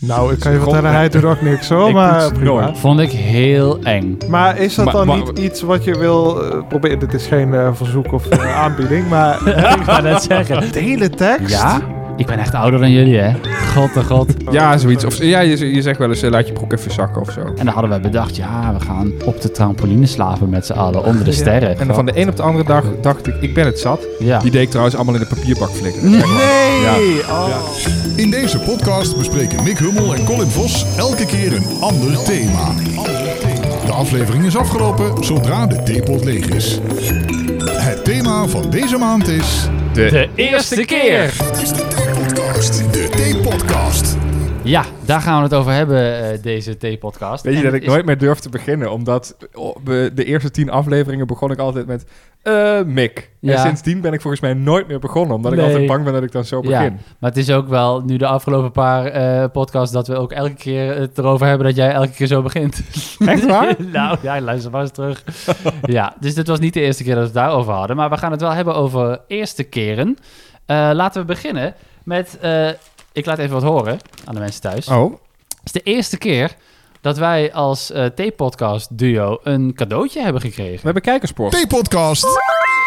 Nou, ik kan je vertellen, hij doet ook niks hoor, Ik maar prima. nooit. Vond ik heel eng. Maar is dat Maar- dan maar- niet iets wat je wil eh, proberen? Dit is geen eh, verzoek of eh, aanbieding, maar ik ga net zeggen. teletext? Ja? Ik ben echt ouder dan jullie, hè? God de god. Ja, zoiets. Of ja, je, je zegt wel eens, eh, laat je broek even zakken of zo. En dan hadden wij bedacht, ja, we gaan op de trampoline slapen met z'n allen onder de sterren. En dan van de een op de andere dag dacht ik, ik ben het zat. Ja. Die deed ik trouwens allemaal in de papierbak flikkeren. Nee! Oh. In deze podcast bespreken Mick Hummel en Colin Vos elke keer een ander thema. De aflevering is afgelopen zodra de theepot leeg is. Het thema van deze maand is... De eerste keer! De Theepodcast. Ja, daar gaan we het over hebben, eh, deze T-podcast. Weet je En dat ik is- nooit meer durf te beginnen? Omdat op de eerste tien afleveringen begon ik altijd met... eh Mick. En Ja. sindsdien ben ik volgens mij nooit meer begonnen. Omdat ik altijd bang ben dat ik dan zo Ja, begin. maar het is ook wel nu de afgelopen paar eh, podcasts dat we ook elke keer het erover hebben dat jij elke keer zo begint. Echt waar? nou, ja, luister maar eens terug. ja, dus dit was niet de eerste keer dat we het daarover hadden, maar we gaan het wel hebben over eerste keren. Eh, laten we beginnen met, eh, ik laat even wat horen aan de mensen thuis. Oh, Het is de eerste keer dat wij als eh T-podcast duo een cadeautje hebben gekregen. we hebben kijkerspost. Theepodcast.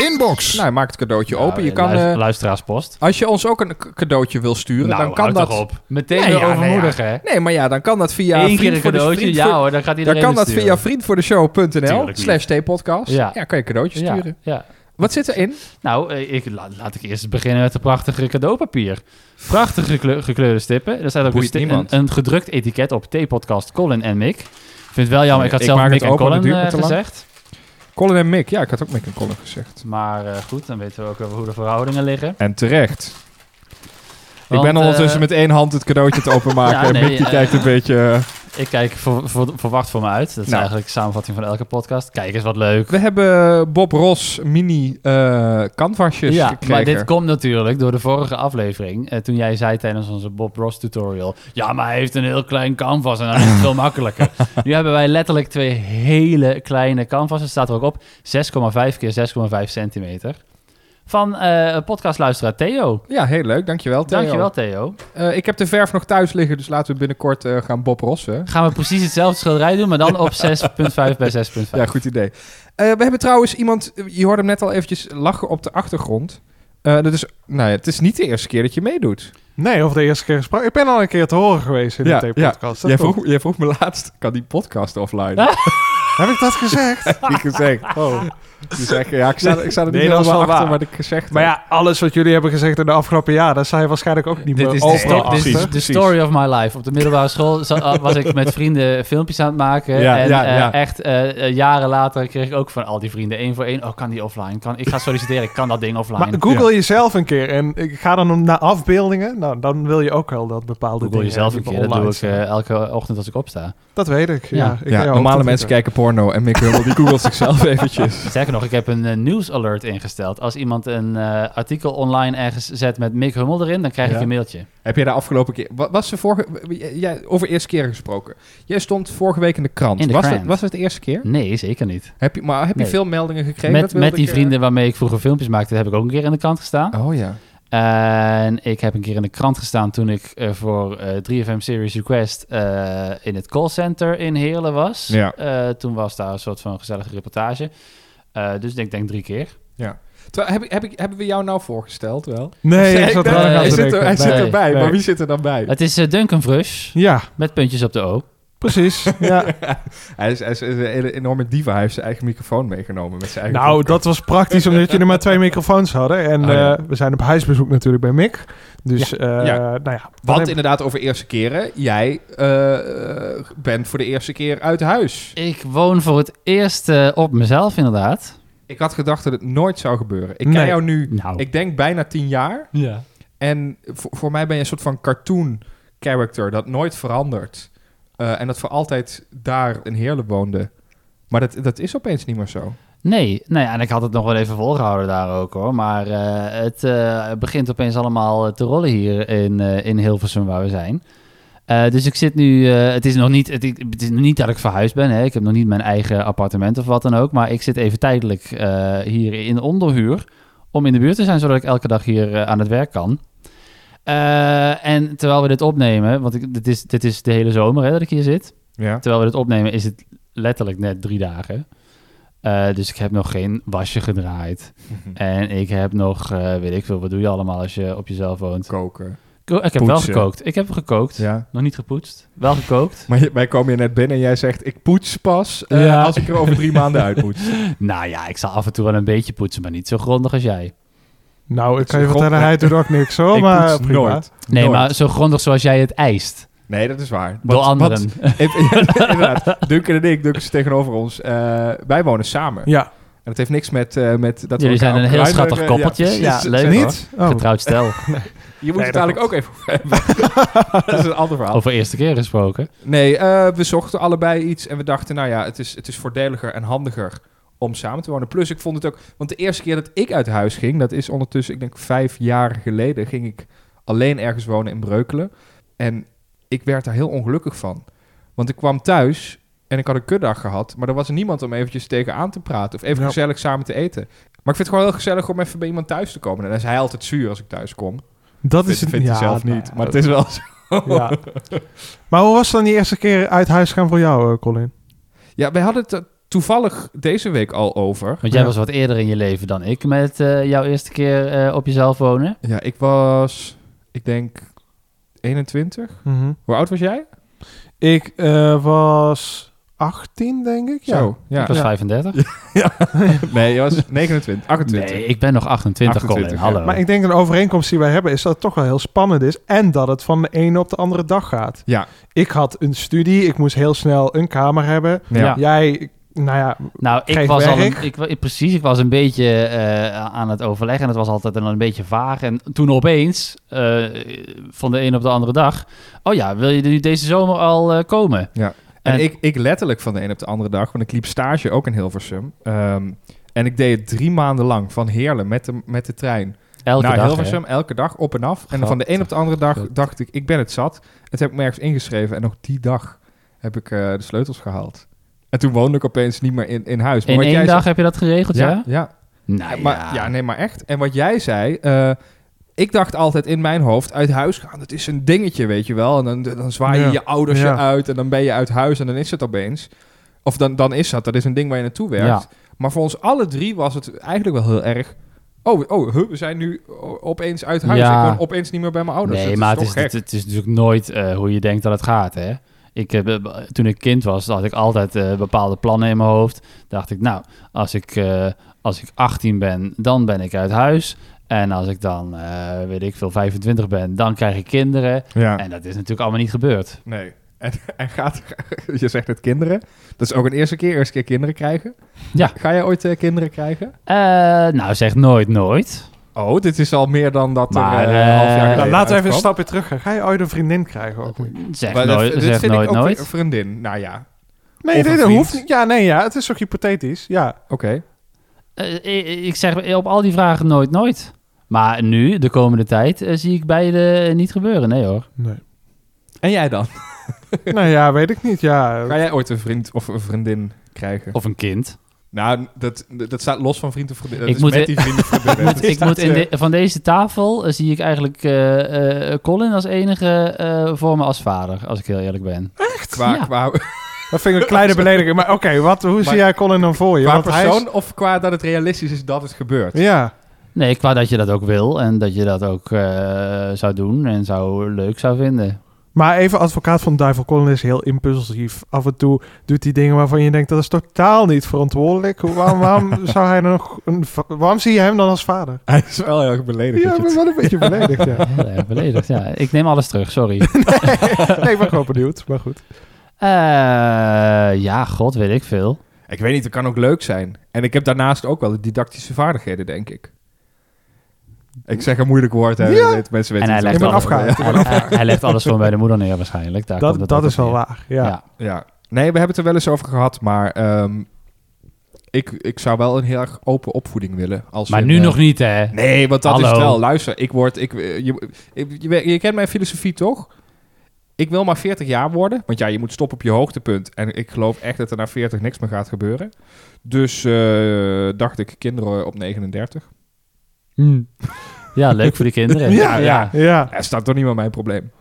Inbox. Nou, maak het cadeautje open. Je Nou, kan, luister- eh, luisteraarspost. als je ons ook een cadeautje wil sturen, Nou, dan kan dat... op. Meteen Nee, ja, nee, hè? Nee, maar ja, dan kan dat via... Eén keer vriend een voor de- cadeautje, vriend ja voor- hoor, dan gaat iedereen Dan kan dat sturen. via vriendvoordeshow.nl slash theepodcast. Ja. Ja. kan je cadeautjes Ja, sturen. ja. Wat zit erin? Nou, eh, ik, la- laat ik eerst beginnen met de prachtige cadeaupapier. Prachtig gekleu- gekleurde stippen. Er staat ook een, een, gedrukt etiket op T-podcast Colin en Mick. Ik vind het wel jammer, ik had Ik zelf Mick het en Colin eh, gezegd. Colin en Mick. Ja, ik had ook Mick en Colin gezegd. Maar eh, goed, dan weten we ook hoe de verhoudingen liggen. En terecht. Want, ik ben ondertussen met één hand het cadeautje te openmaken. Ja, en Mick die kijkt een beetje... eh, Ik kijk voor, voor, verwacht voor me uit. Dat is Nou. eigenlijk de samenvatting van elke podcast. Kijk eens wat leuk. We hebben Bob Ross mini eh canvasjes Ja, gekregen. maar dit komt natuurlijk door de vorige aflevering. eh, toen jij zei tijdens onze Bob Ross tutorial... Ja, maar hij heeft een heel klein canvas en dan is het veel makkelijker. Nu hebben wij letterlijk twee hele kleine canvassen. staat er ook op. 6,5 keer 6,5 centimeter. Van eh podcastluisteraar Theo. Ja, heel leuk. Dankjewel, Theo. Dankjewel Theo. Eh, ik heb de verf nog thuis liggen, dus laten we binnenkort eh, gaan Bob Rossen. Gaan we precies hetzelfde schilderij doen, maar dan op 6,5 bij 6,5. Ja, goed idee. Eh, we hebben trouwens iemand, je hoorde hem net al eventjes lachen op de achtergrond. Eh, dat is, nou ja, het is niet de eerste keer dat je meedoet. Nee, of de eerste keer gesproken. Ik ben al een keer te horen geweest in Ja, de T-podcast. Jij Dat vroeg, jij vroeg me laatst, kan die podcast offline? Heb ik dat gezegd? Niet gezegd. Oh. Die zeggen, ja, ik sta, ik sta er niet Nee, dat helemaal achter waar. wat ik gezegd Maar heb. ja, alles wat jullie hebben gezegd in de afgelopen jaar, daar sta je waarschijnlijk ook niet Dit meer is, dit is de story of my life. Op de middelbare school was ik met vrienden filmpjes aan het maken. Ja, en ja, eh, echt eh, eh, jaren later kreeg ik ook van al die vrienden één voor één. Oh, kan die offline? Kan, ik ga solliciteren, ik kan dat ding offline. Maar Google jezelf een keer en ik ga dan naar afbeeldingen. Nou, dan wil je ook wel dat bepaalde Google dingen jezelf een keer, dat doe ik elke ochtend als ik opsta. Dat weet ik, ja. Ik normale dat mensen kijken porno en Mick Hummel die googelt zichzelf eventjes. Sterker nog, ik heb een eh, nieuwsalert ingesteld. Als iemand een eh, artikel online ergens zet met Mick Hummel erin, dan krijg Ja. ik een mailtje. Heb jij de afgelopen keer... Wat was ze vorige... Jij, over eerste keer gesproken. Jij stond vorige week in de krant. In de was, krant. Het, was het de eerste keer? Nee, zeker niet. Heb je, maar heb je veel meldingen gekregen? Met, met die eh, vrienden waarmee ik vroeger filmpjes maakte, heb ik ook een keer in de krant gestaan. Oh ja. En ik heb een keer in de krant gestaan toen ik voor eh 3FM Series Request in het callcenter in Heerlen was. Ja. Toen was daar een soort van gezellige reportage. Eh, dus ik denk drie keer. Terwijl, heb, ik- heb ik, hebben we jou nou voorgesteld wel? Nee, ik Hij- zat er aan hij zit, er, zit erbij, nee. maar wie zit er dan bij? Het is eh, Duncan Frush Ja, met puntjes op de O. precies. Ja. Hij is, hij is een hele enorme diva. Hij heeft zijn eigen microfoon meegenomen met zijn eigen Nou, podcast. dat was praktisch omdat jullie maar twee microfoons hadden. En Oh, ja. eh, we zijn op huisbezoek natuurlijk bij Mick. Dus, eh, Ja. nou ja. Want heb- inderdaad, over eerste keren. Jij eh, bent voor de eerste keer uit huis. Ik woon voor het eerst op mezelf inderdaad. Ik had gedacht dat het nooit zou gebeuren. Ik ken jou nu, Nou, ik denk bijna tien jaar. ja. En voor, voor mij ben je een soort van cartoon character dat nooit verandert. Eh, en dat voor altijd daar in Heerlen woonde. Maar dat, dat is opeens niet meer zo. Nee, nee, en ik had het nog wel even volgehouden daar ook hoor. Maar eh, het eh, begint opeens allemaal te rollen hier in, in Hilversum waar we zijn. Dus ik zit nu, het is nog niet, het, het is niet dat ik verhuisd ben. Hè. Ik heb nog niet mijn eigen appartement of wat dan ook. Maar ik zit even tijdelijk hier in onderhuur om in de buurt te zijn, zodat ik elke dag hier aan het werk kan. Eh, en terwijl we dit opnemen, want ik, dit, is, dit is de hele zomer hè, dat ik hier zit. Ja. Terwijl we dit opnemen is het letterlijk net drie dagen. Eh, dus ik heb nog geen wasje gedraaid. En ik heb nog, eh, weet ik veel, wat doe je allemaal als je op jezelf woont? Koken. Ko- ik heb wel gekookt. Ik heb gekookt. Ja. Nog niet gepoetst. Wel gekookt. Maar je- wij komen hier net binnen en jij zegt, ik poets pas Ja. als ik er over drie maanden uit moet. nou ja, ik zal af en toe wel een beetje poetsen, maar niet zo grondig als jij. Nou, ik kan je vertellen, grond- hij doet ook niks hoor, ik maar prima. nooit. Nee, Nooit. maar zo grondig zoals jij het eist. Nee, dat is waar. Door anderen. wat- Ja, inderdaad. Duncan en ik, Duncan is tegenover ons. eh, wij wonen samen. Ja, En het heeft niks met, eh, met dat we Jullie zijn een heel kruiden, schattig koppeltje. Ja, leuk niet? Oh. Getrouwd stel. Je moet Nee, het dat dadelijk ook even hebben. dat is een ander verhaal. Over eerste keer gesproken. Nee, eh, we zochten allebei iets en we dachten, nou ja, het is, het is voordeliger en handiger om samen te wonen. Plus, ik vond het ook, want de eerste keer dat ik uit huis ging, dat is ondertussen, ik denk vijf jaar geleden, ging ik alleen ergens wonen in Breukelen. En ik werd daar heel ongelukkig van. Want ik kwam thuis en ik had een kutdag gehad, maar er was niemand om eventjes tegenaan te praten of even Ja. gezellig samen te eten. Maar ik vind het gewoon heel gezellig om even bij iemand thuis te komen. En dan is hij altijd zuur als ik thuis kom. dat is vindt hij ja, zelf nou niet, maar het is wel zo. Ja. Maar hoe was dan die eerste keer uit huis gaan voor jou, eh, Colin? Ja, wij hadden het toevallig deze week al over. Want jij Ja. was wat eerder in je leven dan ik met eh, jouw eerste keer eh, op jezelf wonen. Ja, ik was, ik denk, 21. Mhm. Hoe oud was jij? Ik eh, was 18, denk ik. Ja. Zo, ja. Ik was Ja. 35. Nee, je was 29, 28. Nee, ik ben nog 28, 28, Colin. ja. Hallo. Maar ik denk een overeenkomst die wij hebben is dat het toch wel heel spannend is. En dat het van de ene op de andere dag gaat. Ja, Ik had een studie, ik moest heel snel een kamer hebben. ja. Ja. Jij, nou ja, Nou, ik was al een, ik, precies, ik was een beetje eh, aan het overleggen en het was altijd dan een beetje vaag. En toen opeens, eh, van de een op de andere dag, oh ja, wil je nu deze zomer al eh, komen? Ja. En, En- ik, ik letterlijk van de een op de andere dag, want ik liep stage ook in Hilversum. Ehm, en ik deed het drie maanden lang van Heerlen met de, met de trein Elke naar dag, Hilversum, elke dag op en af. En van de een op de andere dag dacht ik, ik ben het zat. Toen heb ik me ergens ingeschreven en nog die dag heb ik eh, de sleutels gehaald. En toen woonde ik opeens niet meer in, in huis. In wat één jij dag zei- heb je dat geregeld, ja? ja, ja. Nou maar, ja. ja, nee, maar echt. En wat jij zei, eh, ik dacht altijd in mijn hoofd, uit huis gaan, dat is een dingetje, weet je wel. En dan, dan zwaai je Ja. je ouders Ja. je uit en dan ben je uit huis en dan is het opeens. Of dan, dan is dat, dat is een ding waar je naartoe werkt. Ja. Maar voor ons alle drie was het eigenlijk wel heel erg... Oh, oh we zijn nu opeens uit huis. Ja. Ik woon opeens niet meer bij mijn ouders. Nee, Dat maar het is, het is natuurlijk nooit eh, hoe je denkt dat het gaat, hè? Ik heb, eh, toen ik kind was, had ik altijd eh, bepaalde plannen in mijn hoofd. Dacht ik, nou, als ik, eh, als ik 18 ben, dan ben ik uit huis. En als ik dan, weet ik veel, 25 ben, dan krijg ik kinderen. Ja. En dat is natuurlijk allemaal niet gebeurd. Nee. En, en gaat, je zegt het kinderen. Dat is ook een eerste keer, eerste keer kinderen krijgen. Ja. Ga jij ooit kinderen krijgen? Nou, zeg nooit, nooit. Oh, dit is al meer dan dat Maar, er eh, een half jaar eh, nou, laten we even een stapje terug gaan. Ga je ooit een vriendin krijgen? Ook? Zeg Maar nooit, dit zeg vind nooit, ik ook nooit. Een vriendin, nou ja. Nee, vriend. hoeft niet. Ja, nee, ja, het is toch hypothetisch. Ja. Oké. Eh, ik, ik zeg op al die vragen nooit, nooit. Maar nu, de komende tijd, zie ik beide niet gebeuren. Nee hoor. Nee. En jij dan? nou ja, weet ik niet. Ja, Ga jij ooit een vriend of een vriendin krijgen? Of een kind. Nou, dat, dat staat los van vriend of vriendin. Dat Ik is moet- met die vrienden Ik vriendin. moet, ik moet in de, van deze tafel eh, zie ik eigenlijk eh, eh, Colin als enige eh, voor me als vader, als ik heel eerlijk ben. Qua, Ja. qua, dat vind ik een kleine belediging. Maar oké, wat hoe zie jij Colin dan voor je? qua Want hij is- persoon of qua dat het realistisch is dat het gebeurt? Ja. Nee, qua dat je dat ook wil en dat je dat ook eh, zou doen en zou leuk zou vinden. Maar even advocaat van de duivel, Colin is heel impulsief. Af en toe doet hij dingen waarvan je denkt dat is totaal niet verantwoordelijk. Waarom, waarom zou hij dan nog een, waarom zie je hem dan als vader? Hij is wel heel erg beledigd. Ja, ik ben wel een beetje beledigd, ja. Heel erg beledigd, ja. Ik neem alles terug, sorry. Nee, ik ben gewoon benieuwd, maar goed. Eh, ja, god, weet ik veel. Ik weet niet, het kan ook leuk zijn. En ik heb daarnaast ook wel de didactische vaardigheden, denk ik. Ik zeg een moeilijk woord, hè. Ja. weet- Mensen weten En hij het legt, alles, hij, hij- hij legt alles gewoon bij de moeder neer waarschijnlijk. Daar komt Dat, het dat is wel neer. waar, ja. Ja. Ja. Nee, we hebben het er wel eens over gehad, maar ehm, ik, ik zou wel een heel erg open opvoeding willen. Als Maar in, nu eh, nog niet, hè? Nee, want dat is het wel. Luister, ik word... Ik, eh, je, je, je, je kent mijn filosofie, toch? Ik wil maar 40 jaar worden. Want ja, je moet stoppen op je hoogtepunt. En ik geloof echt dat er na 40 niks meer gaat gebeuren. Dus eh, dacht ik, kinderen op 39. Hm. Ja, leuk voor die kinderen. Ja, ja. Ja. Dat is dat toch niet meer mijn probleem.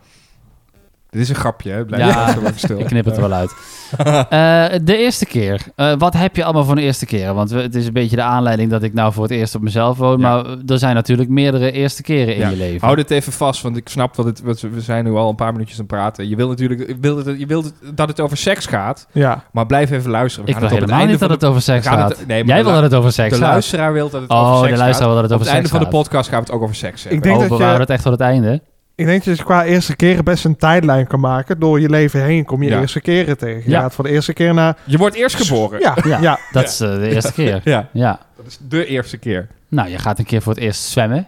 Dit is een grapje, hè? Blijf Ja, even stil. Ik knip het er wel uit. Eh, de eerste keer. Eh, wat heb je allemaal voor een eerste keer? Want we- het is een beetje de aanleiding dat ik nou voor het eerst op mezelf woon. Ja. Maar er zijn natuurlijk meerdere eerste keren in Ja. je leven. Hou dit even vast, want ik snap dat het... wat- We zijn nu al een paar minuutjes aan het praten. Je wil natuurlijk je wil het, je wil het, dat het over seks gaat, ja. maar blijf even luisteren. We ik wil het het einde niet dat het over seks we gaat. het- nee, maar Jij de wil dat het over seks De gaat. luisteraar wil dat het Oh, over de seks luisteraar wil dat het gaat. over Op het einde seks van de gaat. podcast gaan we het ook over seks hebben. Ik denk oh, dat je- het echt tot het einde. Ik denk dat je qua eerste keren best een tijdlijn kan maken. Door je leven heen kom je Ja. eerste keren tegen. Je Ja. gaat van de eerste keer naar... Je wordt eerst geboren. Ja, Ja, ja. dat is eh, de eerste keer. Ja, Ja. dat is de eerste keer. Nou, je gaat een keer voor het eerst zwemmen.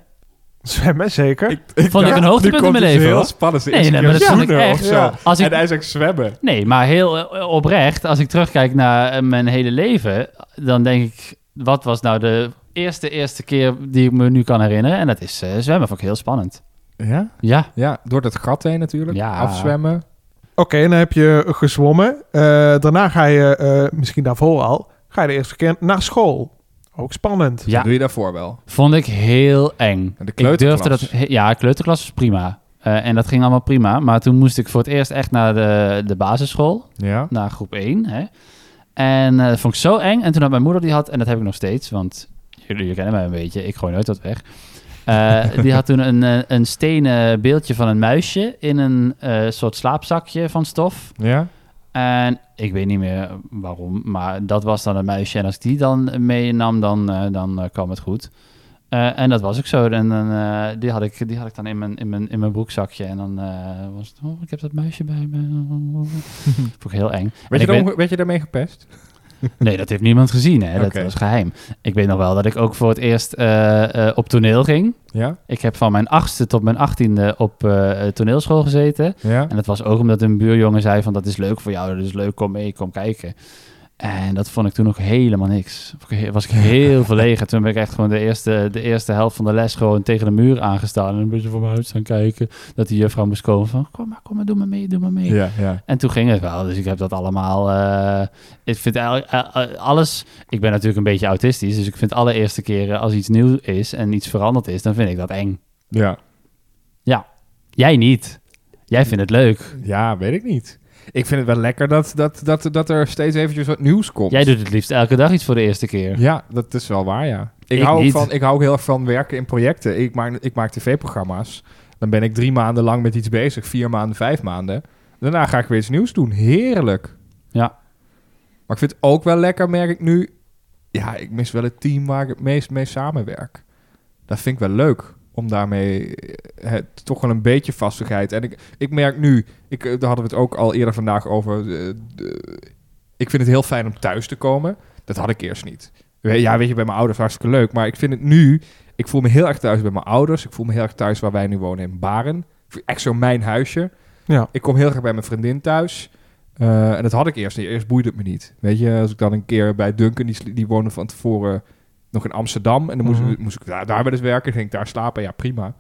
Zwemmen, zeker. Vond ik een hoogtepunt in mijn leven, heel hoor. spannend. Nee, nee, keer maar dat vond ik echt. of zo. Ja. Als ik, En hij zegt zwemmen. Nee, maar heel eh, oprecht, als ik terugkijk naar eh, mijn hele leven, dan denk ik, wat was nou de eerste, eerste keer die ik me nu kan herinneren? En dat is eh, zwemmen, vond ik heel spannend. Ja? Ja, Ja, door dat gat heen natuurlijk. Ja. Afzwemmen. Oké, dan heb je gezwommen. Eh, daarna ga je, eh, misschien daarvoor al, ga je de eerste keer naar school. Ook spannend. ja. Dat doe je daarvoor wel. vond ik heel eng. En de Ik durfde kleuterklas. dat, ja, kleuterklas was prima. Eh, en dat ging allemaal prima. Maar toen moest ik voor het eerst echt naar de, de basisschool, Ja. naar groep 1. Hè. En eh, dat vond ik zo eng. En toen had mijn moeder die had, en dat heb ik nog steeds, want jullie, jullie kennen mij een beetje, ik gooi nooit wat weg. Eh, die had toen een, eh, een stenen beeldje van een muisje in een eh, soort slaapzakje van stof. Ja? En ik weet niet meer waarom, maar dat was dan een muisje. En als ik die dan meenam, dan, dan kwam het goed. En dat was ook zo. En dan, die, had ik, die had ik dan in mijn, in mijn, in mijn broekzakje. En dan was het, oh, ik heb dat muisje bij me. Vond ik heel eng. Je, weet- dan, werd je daarmee gepest? Nee, dat heeft niemand gezien. Hè? Dat was geheim. Ik weet nog wel dat ik ook voor het eerst eh, eh, op toneel ging. Ja? Ik heb van mijn achtste tot mijn achttiende op eh, toneelschool gezeten. Ja? En dat was ook omdat een buurjongen zei van dat is leuk voor jou, dat is leuk, kom mee, kom kijken. En dat vond ik toen ook helemaal niks. Was ik heel verlegen. Toen ben ik echt gewoon de eerste, de eerste helft van de les gewoon tegen de muur aangestaan. En een beetje voor mijn huis gaan kijken. Dat die juffrouw moest komen van, kom maar, kom maar, doe maar mee, doe maar mee. Ja, ja. En toen ging het wel. Dus ik heb dat allemaal... eh, ik vind eigenlijk, eh, eh, alles... Ik ben natuurlijk een beetje autistisch. Dus ik vind alle eerste keren als iets nieuw is en iets veranderd is, dan vind ik dat eng. Ja. Jij niet. Jij vindt het leuk. Ja, weet ik niet. Ik vind het wel lekker dat, dat, dat, dat er steeds eventjes wat nieuws komt. Jij doet het liefst elke dag iets voor de eerste keer. Ja, dat is wel waar, ja. Ik, Ik hou, ook van, ik hou ook heel erg van werken in projecten. Ik maak, ik maak tv-programma's. Dan ben ik drie maanden lang met iets bezig. Vier maanden, vijf maanden. Daarna ga ik weer iets nieuws doen. Heerlijk. Ja. Maar ik vind het ook wel lekker, merk ik nu... Ja, ik mis wel het team waar ik het meest mee samenwerk. Dat vind ik wel leuk. Om daarmee eh, het, toch wel een beetje vastigheid. En ik, ik merk nu... Ik, eh, daar hadden we het ook al eerder vandaag over. de- ik vind het heel fijn om thuis te komen. Dat had ik eerst niet. Ja, weet je, bij mijn ouders hartstikke leuk. Maar ik vind het nu... Ik voel me heel erg thuis bij mijn ouders. Ik voel me heel erg thuis waar wij nu wonen in Baren. Echt zo mijn huisje. Ja. Ik kom heel graag bij mijn vriendin thuis. Eh, en dat had ik eerst niet. Eerst boeide het me niet. Weet je, als ik dan een keer bij Duncan, die, die woonde van tevoren nog in Amsterdam. En dan moest, Mhm. moest ik daar, daar wel eens werken. ging ik daar slapen. Ja, prima.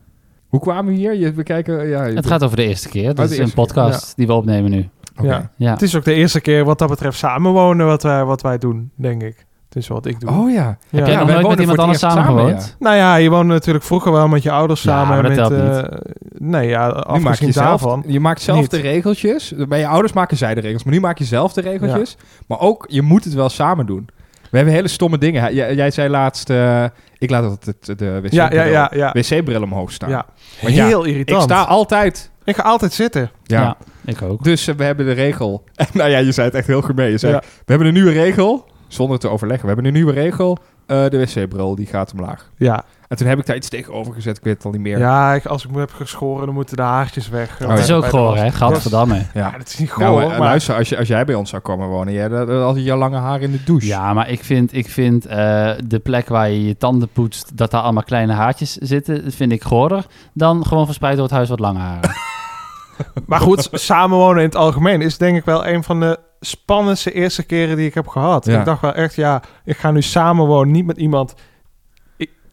Hoe kwamen we hier? Je, we kijken... Ja, Het gaat over de eerste keer. Oh, Dat is een podcast die we opnemen nu. Ja. Ja. Het is ook de eerste keer wat dat betreft samenwonen wat wij, wat wij doen, denk ik. Het is wat ik doe. Oh ja. Ja. Heb jij Ja, nog nooit met iemand anders samen gewoond? Nou ja, je woonde natuurlijk vroeger wel met je ouders Ja, samen. maar dat met, telt eh, Nee, ja, Nu maak afgezien je, zelf, daarvan. je maakt zelf niet. de regeltjes. Bij je ouders maken zij de regels. Maar nu maak je zelf de regeltjes. Maar ook, je moet het wel samen doen. We hebben hele stomme dingen. Jij, jij zei laatst... eh, ik laat altijd de, de wc-bril, ja, ja. ja. wc-bril omhoog staan. ja. Want ja, Heel Ik irritant. sta altijd... Ik ga altijd zitten. Ja. Ja. ik ook. Dus eh, we hebben de regel. En nou ja, je zei het echt heel gemeen. Je zei, Ja. we hebben een nieuwe regel. Zonder te overleggen. We hebben een nieuwe regel. Eh, de wc-bril, die gaat omlaag. Ja, En toen heb ik daar iets tegenover gezet. Ik weet het al niet meer. ja ik, als ik me heb geschoren, dan moeten de haartjes weg. Oh, het is ja. ook goor, hè? Gadverdamme. Ja, dat is niet goor, Nou, eh, maar... luister, als, je, als jij bij ons zou komen wonen, jij, had je je lange haar in de douche. Ja, maar ik vind, ik vind eh, de plek waar je je tanden poetst, dat daar allemaal kleine haartjes zitten, vind ik goorder dan gewoon verspreid door het huis wat lange haren. Maar goed, samenwonen in het algemeen is denk ik wel een van de spannendste eerste keren die ik heb gehad. Ja. Ik dacht wel echt, ja, ik ga nu samenwonen, niet met iemand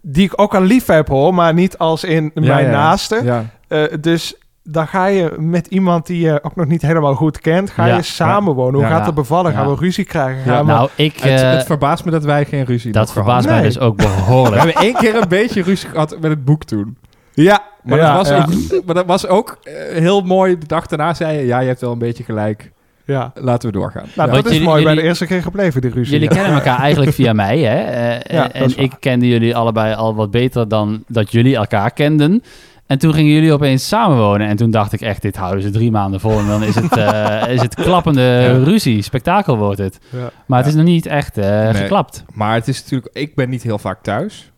die ik ook al lief heb hoor, maar niet als in Ja, mijn ja. naaste. Ja. Eh, dus dan ga je met iemand die je ook nog niet helemaal goed kent, ga Ja. je samenwonen. Hoe Ja. gaat het bevallen? Gaan Ja. we ruzie krijgen? Gaan we- nou, ik... Het, eh, het verbaast me dat wij geen ruzie dat nog gehad verbaast mij dus ook We behoorlijk. hebben één keer een beetje ruzie gehad met het boek toen. ja, Maar, ja, dat, was ja. ook, maar dat was ook eh, heel mooi. De dag daarna zei je, ja, je hebt wel een beetje gelijk. Ja. Laten we doorgaan. Nou, dat is jullie- mooi bij de jullie- eerste keer gebleven, die ruzie. Jullie kennen elkaar eigenlijk via mij, hè? Eh, Ja, en ik kende jullie allebei al wat beter dan dat jullie elkaar kenden. En toen gingen jullie opeens samenwonen. En toen dacht ik echt, dit houden ze drie maanden vol. En dan is het, eh, is het klappende Ja. ruzie. Spektakel wordt het. Ja. Maar het Ja. is nog niet echt eh, Nee. geklapt. Maar het is natuurlijk, ik ben niet heel vaak thuis.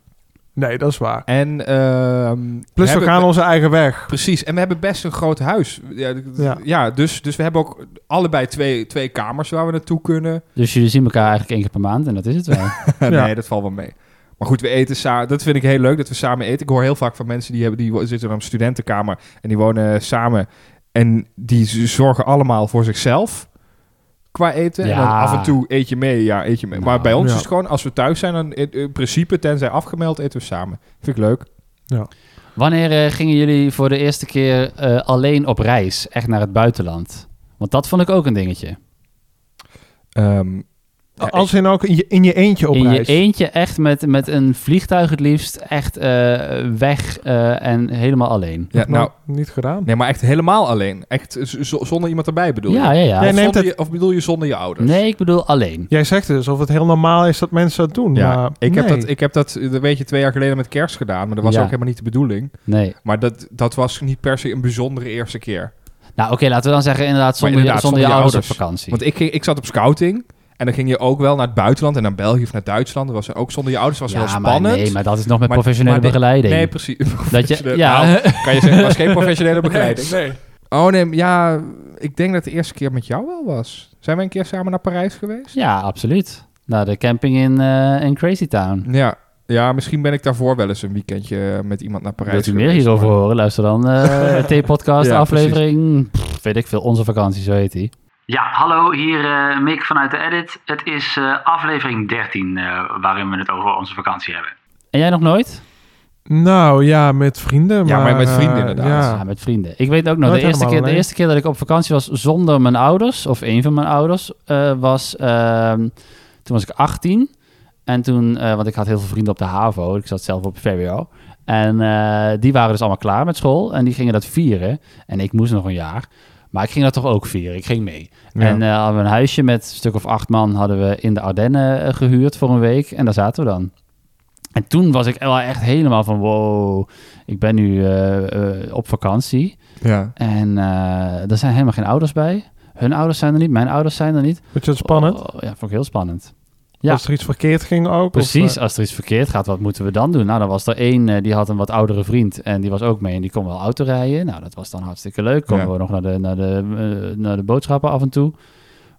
Nee, dat is waar. En, ehm, Plus we, hebben- gaan onze eigen weg. Precies, en we hebben best een groot huis. Ja, d- Ja. ja. dus, dus we hebben ook allebei twee, twee kamers waar we naartoe kunnen. Dus jullie zien elkaar eigenlijk één keer per maand. En dat is het wel. Ja. nee, dat valt wel mee. Maar goed, we eten samen. Dat vind ik heel leuk, dat we samen eten. Ik hoor heel vaak van mensen die, hebben, die zitten in een studentenkamer en die wonen samen. En die zorgen allemaal voor zichzelf qua eten. En Ja. dan af en toe eet je mee, ja, eet je mee. maar Nou, bij ons ja. is het gewoon, als we thuis zijn, dan in, in principe, tenzij afgemeld, eten we samen. Vind ik leuk. Wanneer eh, gingen jullie voor de eerste keer eh, alleen op reis? Echt naar het buitenland? Want dat vond ik ook een dingetje. Ehm, ja, Als in ook in je, in je eentje op in reis. je eentje echt met, met een vliegtuig het liefst echt eh, weg eh, en helemaal alleen. ja, nou, niet gedaan. nee, maar echt helemaal alleen. Echt zonder iemand erbij bedoel je? Ja, ja, ja. Jij Of, neemt het- je, of bedoel je zonder je ouders? Nee, ik bedoel alleen. Jij zegt dus alsof het heel normaal is dat mensen dat doen. Ja, maar ik, heb dat, ik heb dat, dat weet je, twee jaar geleden met kerst gedaan. Maar dat was Ja. ook helemaal niet de bedoeling. Nee. Maar dat, dat was niet per se een bijzondere eerste keer. Nou, oké, laten we dan zeggen inderdaad zonder, inderdaad, je, zonder, zonder je je ouders, op vakantie. Want ik, ik zat op scouting. En dan ging je ook wel naar het buitenland. En naar België of naar Duitsland. Dat was ook zonder je ouders. was ja, heel maar spannend. nee, maar dat is nog met Maar- professionele maar begeleiding. Nee, precies. dat je, ja, Nou, kan je zeggen, was geen professionele begeleiding. Nee. Oh nee, ja, ik denk dat de eerste keer met jou wel was. Zijn we een keer samen naar Parijs geweest? ja, absoluut. Naar de camping in, eh, in Crazy Town. Ja. Ja, misschien ben ik daarvoor wel eens een weekendje met iemand naar Parijs Wilt u meer hierover maar- horen? Luister dan eh T-podcast Ja, aflevering, pff, weet ik veel, onze vakantie, zo heet die. Ja, hallo, hier eh Mick vanuit de Edit. Het is eh, aflevering 13 eh, waarin we het over onze vakantie hebben. En jij nog nooit? Nou ja, met vrienden. Ja, maar met vrienden inderdaad. Ja, Ja. met vrienden. Ik weet ook nog, Nooit de eerste, keer, de eerste keer dat ik op vakantie was zonder mijn ouders, of een van mijn ouders, eh, was, ehm, toen was ik 18. En toen, eh, want ik had heel veel vrienden op de HAVO, ik zat zelf op VWO. En eh, die waren dus allemaal klaar met school en die gingen dat vieren. En ik moest nog een jaar. Maar ik ging dat toch ook vieren. Ik ging mee. Ja. En eh, hadden we een huisje met een stuk of acht man hadden we in de Ardennen eh, gehuurd voor een week. En daar zaten we dan. En toen was ik wel echt helemaal van wow, ik ben nu eh, op vakantie. ja. En er zijn helemaal geen ouders bij. Hun ouders zijn er niet, mijn ouders zijn er niet. Vond je het spannend? Oh, ja, vond ik heel spannend. Ja. Als er iets verkeerd ging ook? Precies, Of, eh, als er iets verkeerd gaat, wat moeten we dan doen? Nou, dan was er één, eh, die had een wat oudere vriend en die was ook mee en die kon wel auto rijden. Nou, dat was dan hartstikke leuk. Konden Ja. we nog naar de, naar, de, eh, naar de boodschappen af en toe.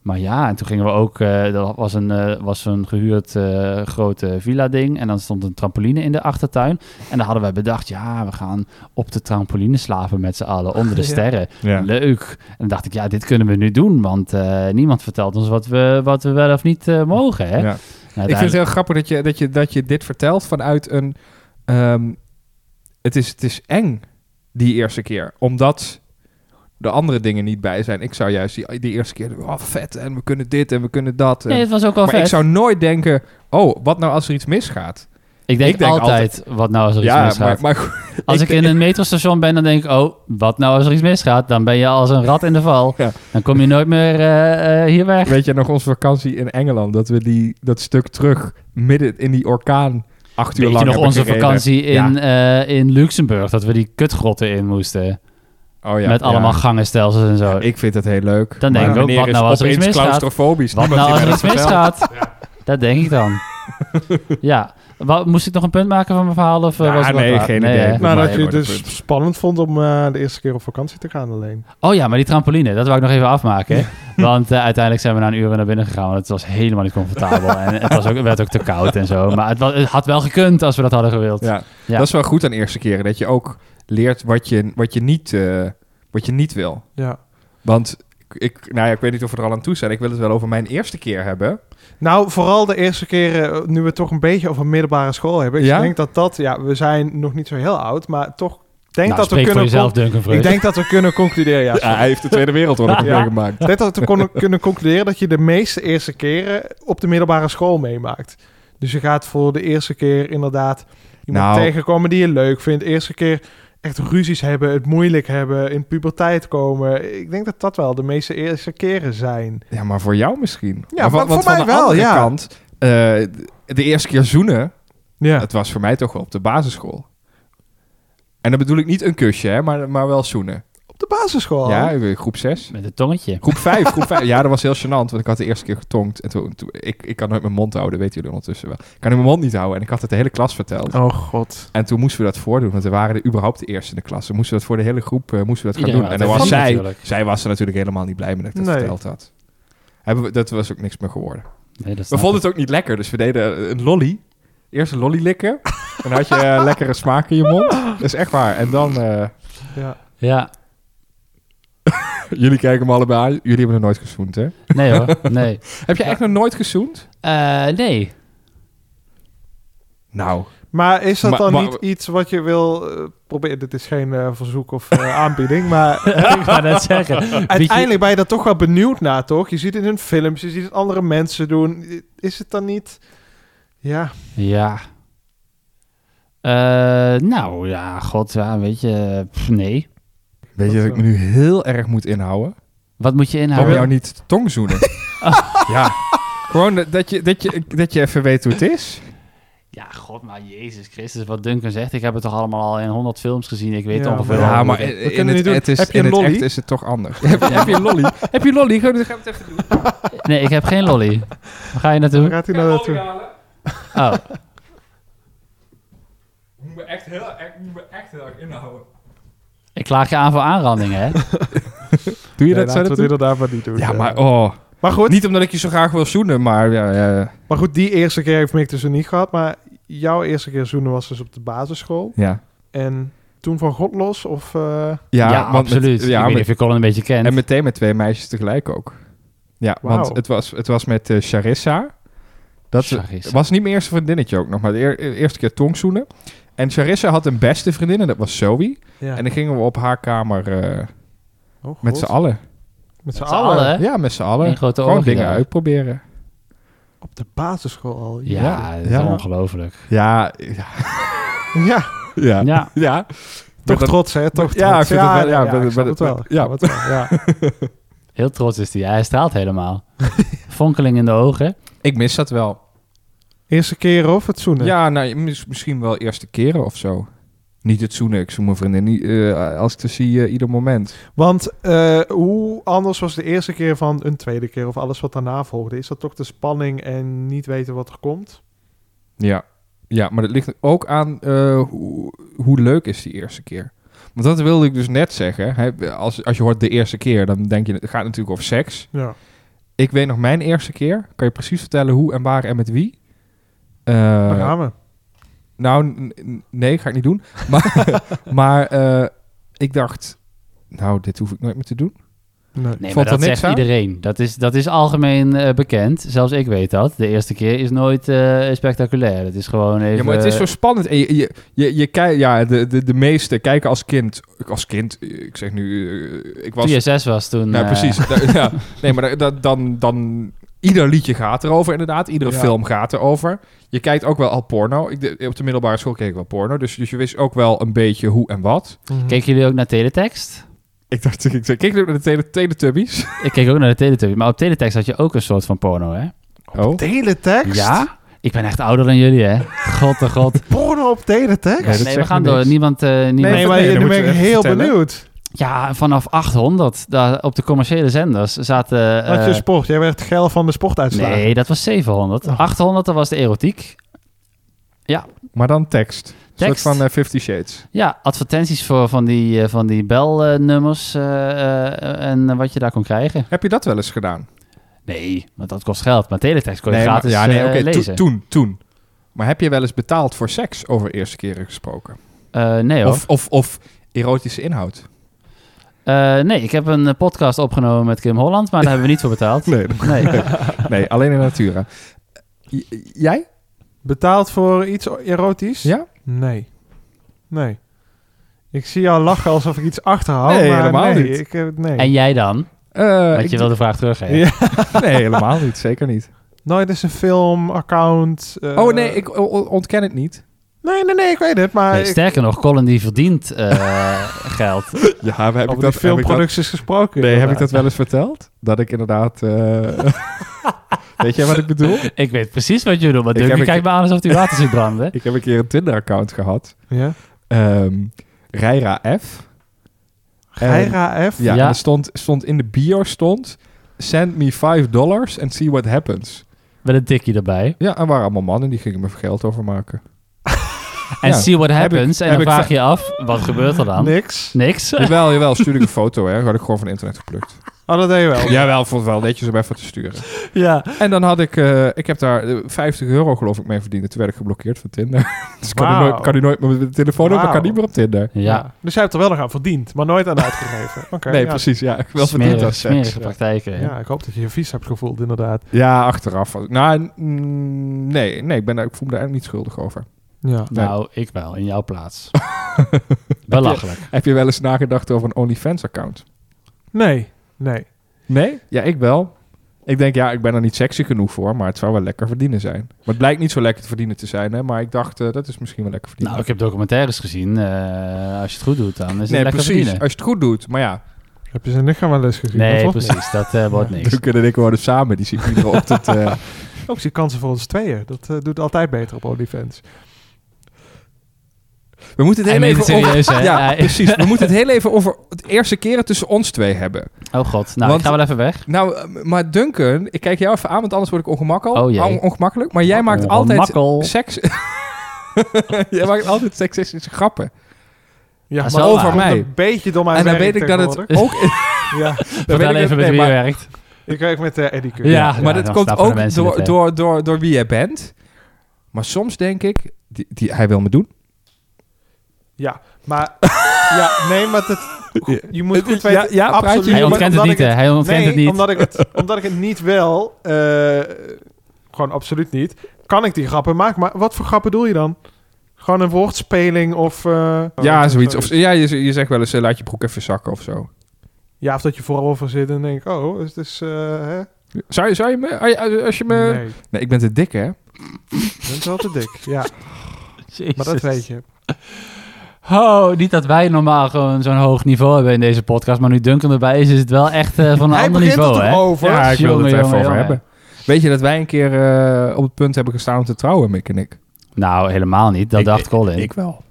Maar ja, en toen gingen we ook, eh er was een, eh, was een gehuurd eh grote villa-ding en dan stond een trampoline in de achtertuin. En dan hadden wij bedacht, ja, we gaan op de trampoline slapen met z'n allen onder de sterren. Ja. Leuk. En dan dacht ik, ja, dit kunnen we nu doen, want niemand vertelt ons wat we, wat we wel of niet mogen. Hè? Ja. Nou, Ik vind het heel grappig dat je, dat je, dat je dit vertelt vanuit een... ehm, het, is, het is eng, die eerste keer. Omdat de andere dingen niet bij zijn. Ik zou juist die, die eerste keer... Oh, vet, en we kunnen dit en we kunnen dat. en- Nee, het was ook wel maar vet. ik zou nooit denken... Oh, wat nou als er iets misgaat? Ik denk, Ik denk altijd, wat nou als er iets ja, maar, misgaat. maar goed, als ik, in een metrostation ben, dan denk ik, oh, wat nou als er iets misgaat? Dan ben je als een rat in de val. Ja. Dan kom je nooit meer eh, eh, hier weg. weet je nog onze vakantie in Engeland? Dat we die, dat stuk terug midden in die orkaan acht uur Weet je lang nog hebben onze gereden? vakantie Ja. in, eh, in Luxemburg, dat we die kutgrotten in moesten. Oh, ja, met ja. allemaal gangenstelsels en zo. Ik vind het heel leuk. Dan denk ik ook, wat nou als er iets misgaat? claustrofobisch. wat nou als er iets misgaat? Dat denk ik dan. ja. Wat, moest ik nog een punt maken van mijn verhaal? Of, eh, Ja, was het nee, geen Nee, idee. Doe Nou, maar dat je het dus punt. spannend vond om eh, de eerste keer op vakantie te gaan alleen. Oh ja, maar die trampoline, dat wou ik nog even afmaken. Want eh, uiteindelijk zijn we na een uur weer naar binnen gegaan. Want het was helemaal niet comfortabel. en het, was ook, werd ook te koud en zo. Maar het, was, het had wel gekund als we dat hadden gewild. Ja. Ja. dat is wel goed aan eerste keren. Dat je ook leert wat je, wat je, niet, eh, wat je niet wil. Ja. Want ik, nou ja, ik weet niet of we er al aan toe zijn. Ik wil het wel over mijn eerste keer hebben. Nou, vooral de eerste keer, eh, nu we het toch een beetje over middelbare school hebben. Ik Ja? denk dat dat, ja, we zijn nog niet zo heel oud, maar toch denk Nou, dat we kunnen jezelf, Duncan ik denk dat we kunnen concluderen. Ja, Ja, hij heeft de Tweede Wereldoorlog Ja. meegemaakt. Ik denk dat we kon- kunnen concluderen dat je de meeste eerste keren op de middelbare school meemaakt. Dus je gaat voor de eerste keer inderdaad iemand Nou. tegenkomen die je leuk vindt. Eerste keer echt ruzies hebben, het moeilijk hebben, in puberteit komen. Ik denk dat dat wel de meeste eerste keren zijn. Ja, maar voor jou misschien. Ja, maar voor mij van de wel, andere ja. kant, eh, de eerste keer zoenen, Ja, het was voor mij toch wel op de basisschool. En dan bedoel ik niet een kusje, hè, maar, maar wel zoenen. De basisschool. Ja, in groep 6. Met een tongetje. Groep 5, groep 5. Ja, dat was heel gênant, want ik had de eerste keer getongd. En toen, toen- ik, ik kan nooit mijn mond houden, weten jullie ondertussen wel. Ik kan mijn mond niet houden en ik had het de hele klas verteld. Oh god. En toen moesten we dat voordoen, want we waren er überhaupt de eerste in de klas. We moesten dat voor de hele groep eh, moesten we dat gaan Iedereen doen. En dan was zij, natuurlijk. zij was er natuurlijk helemaal niet blij mee dat ik dat Nee. verteld had. Hebben we, dat was ook niks meer geworden. Nee, dat We vonden het ook niet lekker, dus we deden een lolly. Eerst een lolly likken. Dan had je eh, lekkere smaak in je mond. Dat is echt waar. En dan... eh, Ja. Ja. jullie kijken me allebei aan. Jullie hebben nog nooit gezoend, hè? Nee hoor. Nee. Heb je echt nog nooit gezoend? Eh, nee. Nou, Maar is dat Maar- dan maar- niet iets wat je wil eh, proberen? Dit is geen eh, verzoek of eh, aanbieding, maar ik ga net zeggen. Je- uiteindelijk ben je daar toch wel benieuwd naar, toch? Je ziet het in films, je ziet het andere mensen doen. Is het dan niet... Ja, Ja. Eh, nou ja, god, ja, weet je, pff, nee. Weet je Dat, ik me nu heel erg moet inhouden? Wat moet je Om inhouden? jou niet tongzoenen. Ja. Gewoon dat- je, dat, je, dat je even weet hoe het is. Ja, god, maar Jezus Christus, wat Duncan zegt. Ik heb het toch allemaal al in honderd films gezien. Ik weet Ja, ongeveer Ja, hoe maar het- in, het, het is, Heb je in een het echt is het toch anders. heb, je- heb je een lolly? heb je een lolly? We het even doen. Nee, ik heb geen lolly. Waar ga je waar naartoe? gaat hij nou naartoe? Oh, echt, moet me echt heel erg inhouden. Ik klaag je aan voor aanrandingen, hè? Doe je Nee, dat zo? inderdaad maar niet doen. Ja, Eh, maar oh. maar goed, Niet omdat ik je zo graag wil zoenen, maar ja, ja, maar goed, die eerste keer heeft Mick dus niet gehad. Maar jouw eerste keer zoenen was dus op de basisschool. ja. En toen van God los? Of, eh, Ja, met- absoluut. ja, ik weet met- niet of je Colin een beetje kent. en meteen met twee meisjes tegelijk ook. Ja, want het was, het was met eh, Charissa. Dat Charissa. was niet mijn eerste vriendinnetje ook nog, maar de eer- eerste keer tongzoenen. En Charissa had een beste vriendin en dat was Zoe. ja. En dan gingen we op haar kamer eh, Oh, met God. z'n allen. Met z'n allen. Ja, met z'n allen. Grote Gewoon dingen daar. uitproberen. Op de basisschool al. Ja, Ja, dat is ja. ongelooflijk. Ja, ja, Ja, ja. Ja, ja. toch dat- trots, hè? Toch Ja, trots. ik vind het wel- ja, ja, ben- ben- het wel. ja. heel trots is hij. Hij straalt helemaal. Vonkeling in de ogen. Ik mis dat wel. Eerste keer of het zoenen? Ja, nou, mis- misschien wel eerste keren of zo. Niet het zoenen. Ik zoen mijn vriendin niet, eh, als ik te zie, eh, ieder moment. Want eh, hoe anders was de eerste keer van een tweede keer of alles wat daarna volgde? Is dat toch de spanning en niet weten wat er komt? Ja. Ja, maar dat ligt ook aan hoe, hoe leuk is die eerste keer. Want dat wilde ik dus net zeggen. Hè, als, als je hoort de eerste keer, dan denk je, het gaat natuurlijk over seks. Ja. Ik weet nog mijn eerste keer. Kan je precies vertellen hoe en waar en met wie? Eh, we. Nou, nee, ga ik niet doen. Maar, maar eh, ik dacht, nou, dit hoef ik nooit meer te doen. Nee. Nee, Valt maar dat zegt aan? iedereen. Dat is, dat is algemeen eh, bekend. Zelfs ik weet dat. De eerste keer is nooit eh, spectaculair. Het is gewoon even... Ja, maar het is zo spannend. En je, je, je, je kijkt, ja, de, de, de meeste kijken als kind. Als kind, ik zeg nu, ik was. Toen je zes was toen... Eh, precies. Da- ja. Nee, maar da- da- dan, dan. Ieder liedje gaat erover, inderdaad. Iedere Ja. film gaat erover. Je kijkt ook wel al porno. Ik, de- op de middelbare school keek ik wel porno. Dus, dus je wist ook wel een beetje hoe en wat. Mhm. Keken jullie ook naar teletext? Ik dacht, ik, ik keek ook naar de tele, Teletubbies. Ik keek ook naar de Teletubbies. Maar op teletext had je ook een soort van porno, hè? Oh. Teletext? Ja? Ik ben echt ouder dan jullie, hè? God de god. Porno op teletext? Ja, nee, we gaan door. niks. Niemand... eh, niemand... Nee, maar nee, je- dan ben ik heel vertellen. benieuwd. Ja, vanaf 800. Daar, op de commerciële zenders zaten... Had je eh, sport? Jij werd geil van de sportuitslagen. nee, dat was 700. Oh. 800, dat was de erotiek. Maar dan tekst. Tekst. van eh, Fifty Shades. Ja, advertenties voor van die, eh, van die belnummers eh, eh, en wat je daar kon krijgen. Heb je dat wel eens gedaan? Nee, want dat kost geld. Maar teletext kon je Nee, maar- gratis ja, nee, oké, to- toen, toen. Maar heb je wel eens betaald voor seks over eerste keren gesproken? Eh, nee hoor. Of, of, of erotische inhoud? Eh, nee, ik heb een podcast opgenomen met Kim Holland, maar daar hebben we niet voor betaald. Nee, Nee. nee alleen in natura. J- jij? Betaald voor iets erotisch? Ja? Nee. Nee. Ik zie jou lachen alsof ik iets achterhoud, Nee, maar helemaal nee, niet. Ik, eh, nee. En jij dan? Eh, Want je wil de vraag teruggeven. Ja. Nee, helemaal niet. Zeker niet. Nooit eens een film, account. eh, oh nee, ik ontken het niet. Nee, nee, nee, ik weet het, maar... Nee, ik- sterker nog, Colin die verdient eh, geld. Ja, heb over die filmproducties gesproken. Nee, heb ik dat wel eens verteld? Dat ik inderdaad... eh, Weet jij wat ik bedoel? Ik weet precies wat je bedoelt, maar Ik Duncan kijkt me aan alsof hij water ziet branden. Ik heb een keer een Tinder-account gehad. Ja? Ehm Reira F. Geira F? Ja, Ja. en er stond, stond in de bio stond... Send me 5 dollars and see what happens. Met een tikje erbij. Ja, en waren allemaal mannen die gingen me geld overmaken. En Ja. see what happens. ik- en dan vraag je af, wat gebeurt er dan? Niks. Niks. jawel, jawel, stuurde ik een foto, hè. Had ik gewoon van internet geplukt. Oh, dat deed je wel. Jawel, het wel netjes om even te sturen. Ja. En dan had ik, eh, ik heb daar eh, 50 euro geloof ik mee verdiend. Toen werd ik geblokkeerd van Tinder. dus ik kan, nu nooit, kan nu nooit meer met de telefoon op, maar kan niet meer op Tinder. Ja. Dus jij hebt er wel nog aan verdiend, maar nooit aan uitgegeven. Oké. nee, ja. precies. Ja, ik wil verdiend als seks. smerige praktijken. Ja, ik hoop dat je je vies hebt gevoeld, inderdaad. Ja, achteraf. Nou, nee, nee ik, ben, daar- ik voel me daar eigenlijk niet schuldig over. Ja. Nou, ik wel, in jouw plaats. Belachelijk. Heb je wel eens nagedacht over een OnlyFans-account? Nee, nee. Nee? Ja, ik wel. Ik denk, ja, ik ben er niet sexy genoeg voor, maar het zou wel lekker verdienen zijn. Maar het blijkt niet zo lekker te verdienen te zijn, hè. Maar ik dacht, eh, dat is misschien wel lekker verdienen. Nou, ik heb documentaires gezien. eh, als je het goed doet, dan is het nee, lekker precies. verdienen. Als je het goed doet. Maar ja, Heb je zijn lichaam wel eens gezien? Nee, Dat precies. Dat eh, wordt niks. dan kunnen ik worden samen. Die zie ik iedere ochtend... eh, niet. Ook zie kansen voor ons tweeën. Dat eh, doet altijd beter op OnlyFans. We moeten het heel even serieus, over... hè? Ja, precies. We moeten het heel even over het eerste keren tussen ons twee hebben. Oh god, nou, Want- ik ga wel even weg. Nou, eh, maar Duncan, ik kijk jou even aan, want anders word ik ongemakkelijk. Oh, jee. On- ongemakkelijk. Maar jij maakt altijd seks... jij maakt altijd seksistische grappen. Ja, Ah, maar zo over mij. Een beetje door mijn en dan weet ik dat het ook... Ja, dan Vertel weet ik even met wie je werkt. ik werk met uh, Eddie Keur. Ja. maar dat komt ook door, door, door, door wie jij bent. Maar soms denk ik, die, die, hij wil me doen. Ja, maar... ja, nee, maar het, je moet Het goed is- weten... ja, ja, absoluut. Hij ontkent het niet, hè? Hij ontkent nee, het niet. Omdat ik het, omdat ik het niet wil, eh, gewoon absoluut niet, kan ik die grappen maken. Maar wat voor grappen doe je dan? Gewoon een woordspeling of... eh, ja, zoiets. Of, ja, je, je zegt wel eens, eh, laat je broek even zakken of zo. Ja, of dat je voorover zit en denk ik, oh, is dus... eh hè? Zou je, zou je me... als je- Als je me nee. Nee, ik ben te dik, hè? je bent wel te dik. Ja, maar dat weet je. Oh, niet dat wij normaal gewoon zo'n hoog niveau hebben in deze podcast, maar nu Duncan erbij is, is het wel echt eh, van een Hij ander niveau, hè? toch over? Ja, ik wil Jongen, het er even jongen, over jongen. hebben. Weet je dat wij een keer eh, op het punt hebben gestaan om te trouwen, Mick en ik? Nou, helemaal niet. Dat Ik- dacht Colin. Ik wel.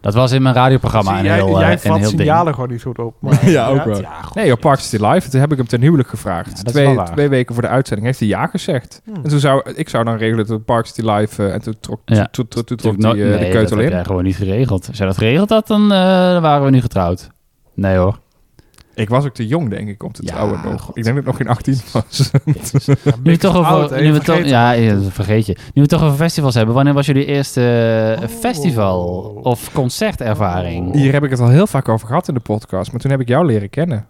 Dat was in mijn radioprogramma Zie, een jij heel, eh, jij een vat heel ding. signalen gewoon niet goed op. Maar, Ja, ook wel. Ja. Nee, op Park City Live. Toen heb ik hem ten huwelijk gevraagd. Ja, dat twee, twee weken voor de uitzending heeft hij ja gezegd. Hmm. En toen zou ik zou dan regelen dat Park City Live eh, en toen trok, Ja. toen, toen, toen trok nooit- eh, de keutel dat heb in. jij gewoon niet geregeld. Als jij dat geregeld had, dan, eh, dan waren we nu getrouwd. Nee hoor. Ik was ook te jong, denk ik, om te Ja, trouwen nog. God. Ik denk dat ik nog geen 18 was. Ja, Nu we toch over, oud, nu we toch, ja, vergeet je. Nu we toch over festivals hebben, wanneer was jullie eerste eh, Oh. festival of concertervaring? Hier heb ik het al heel vaak over gehad in de podcast. Maar toen heb ik jou leren kennen.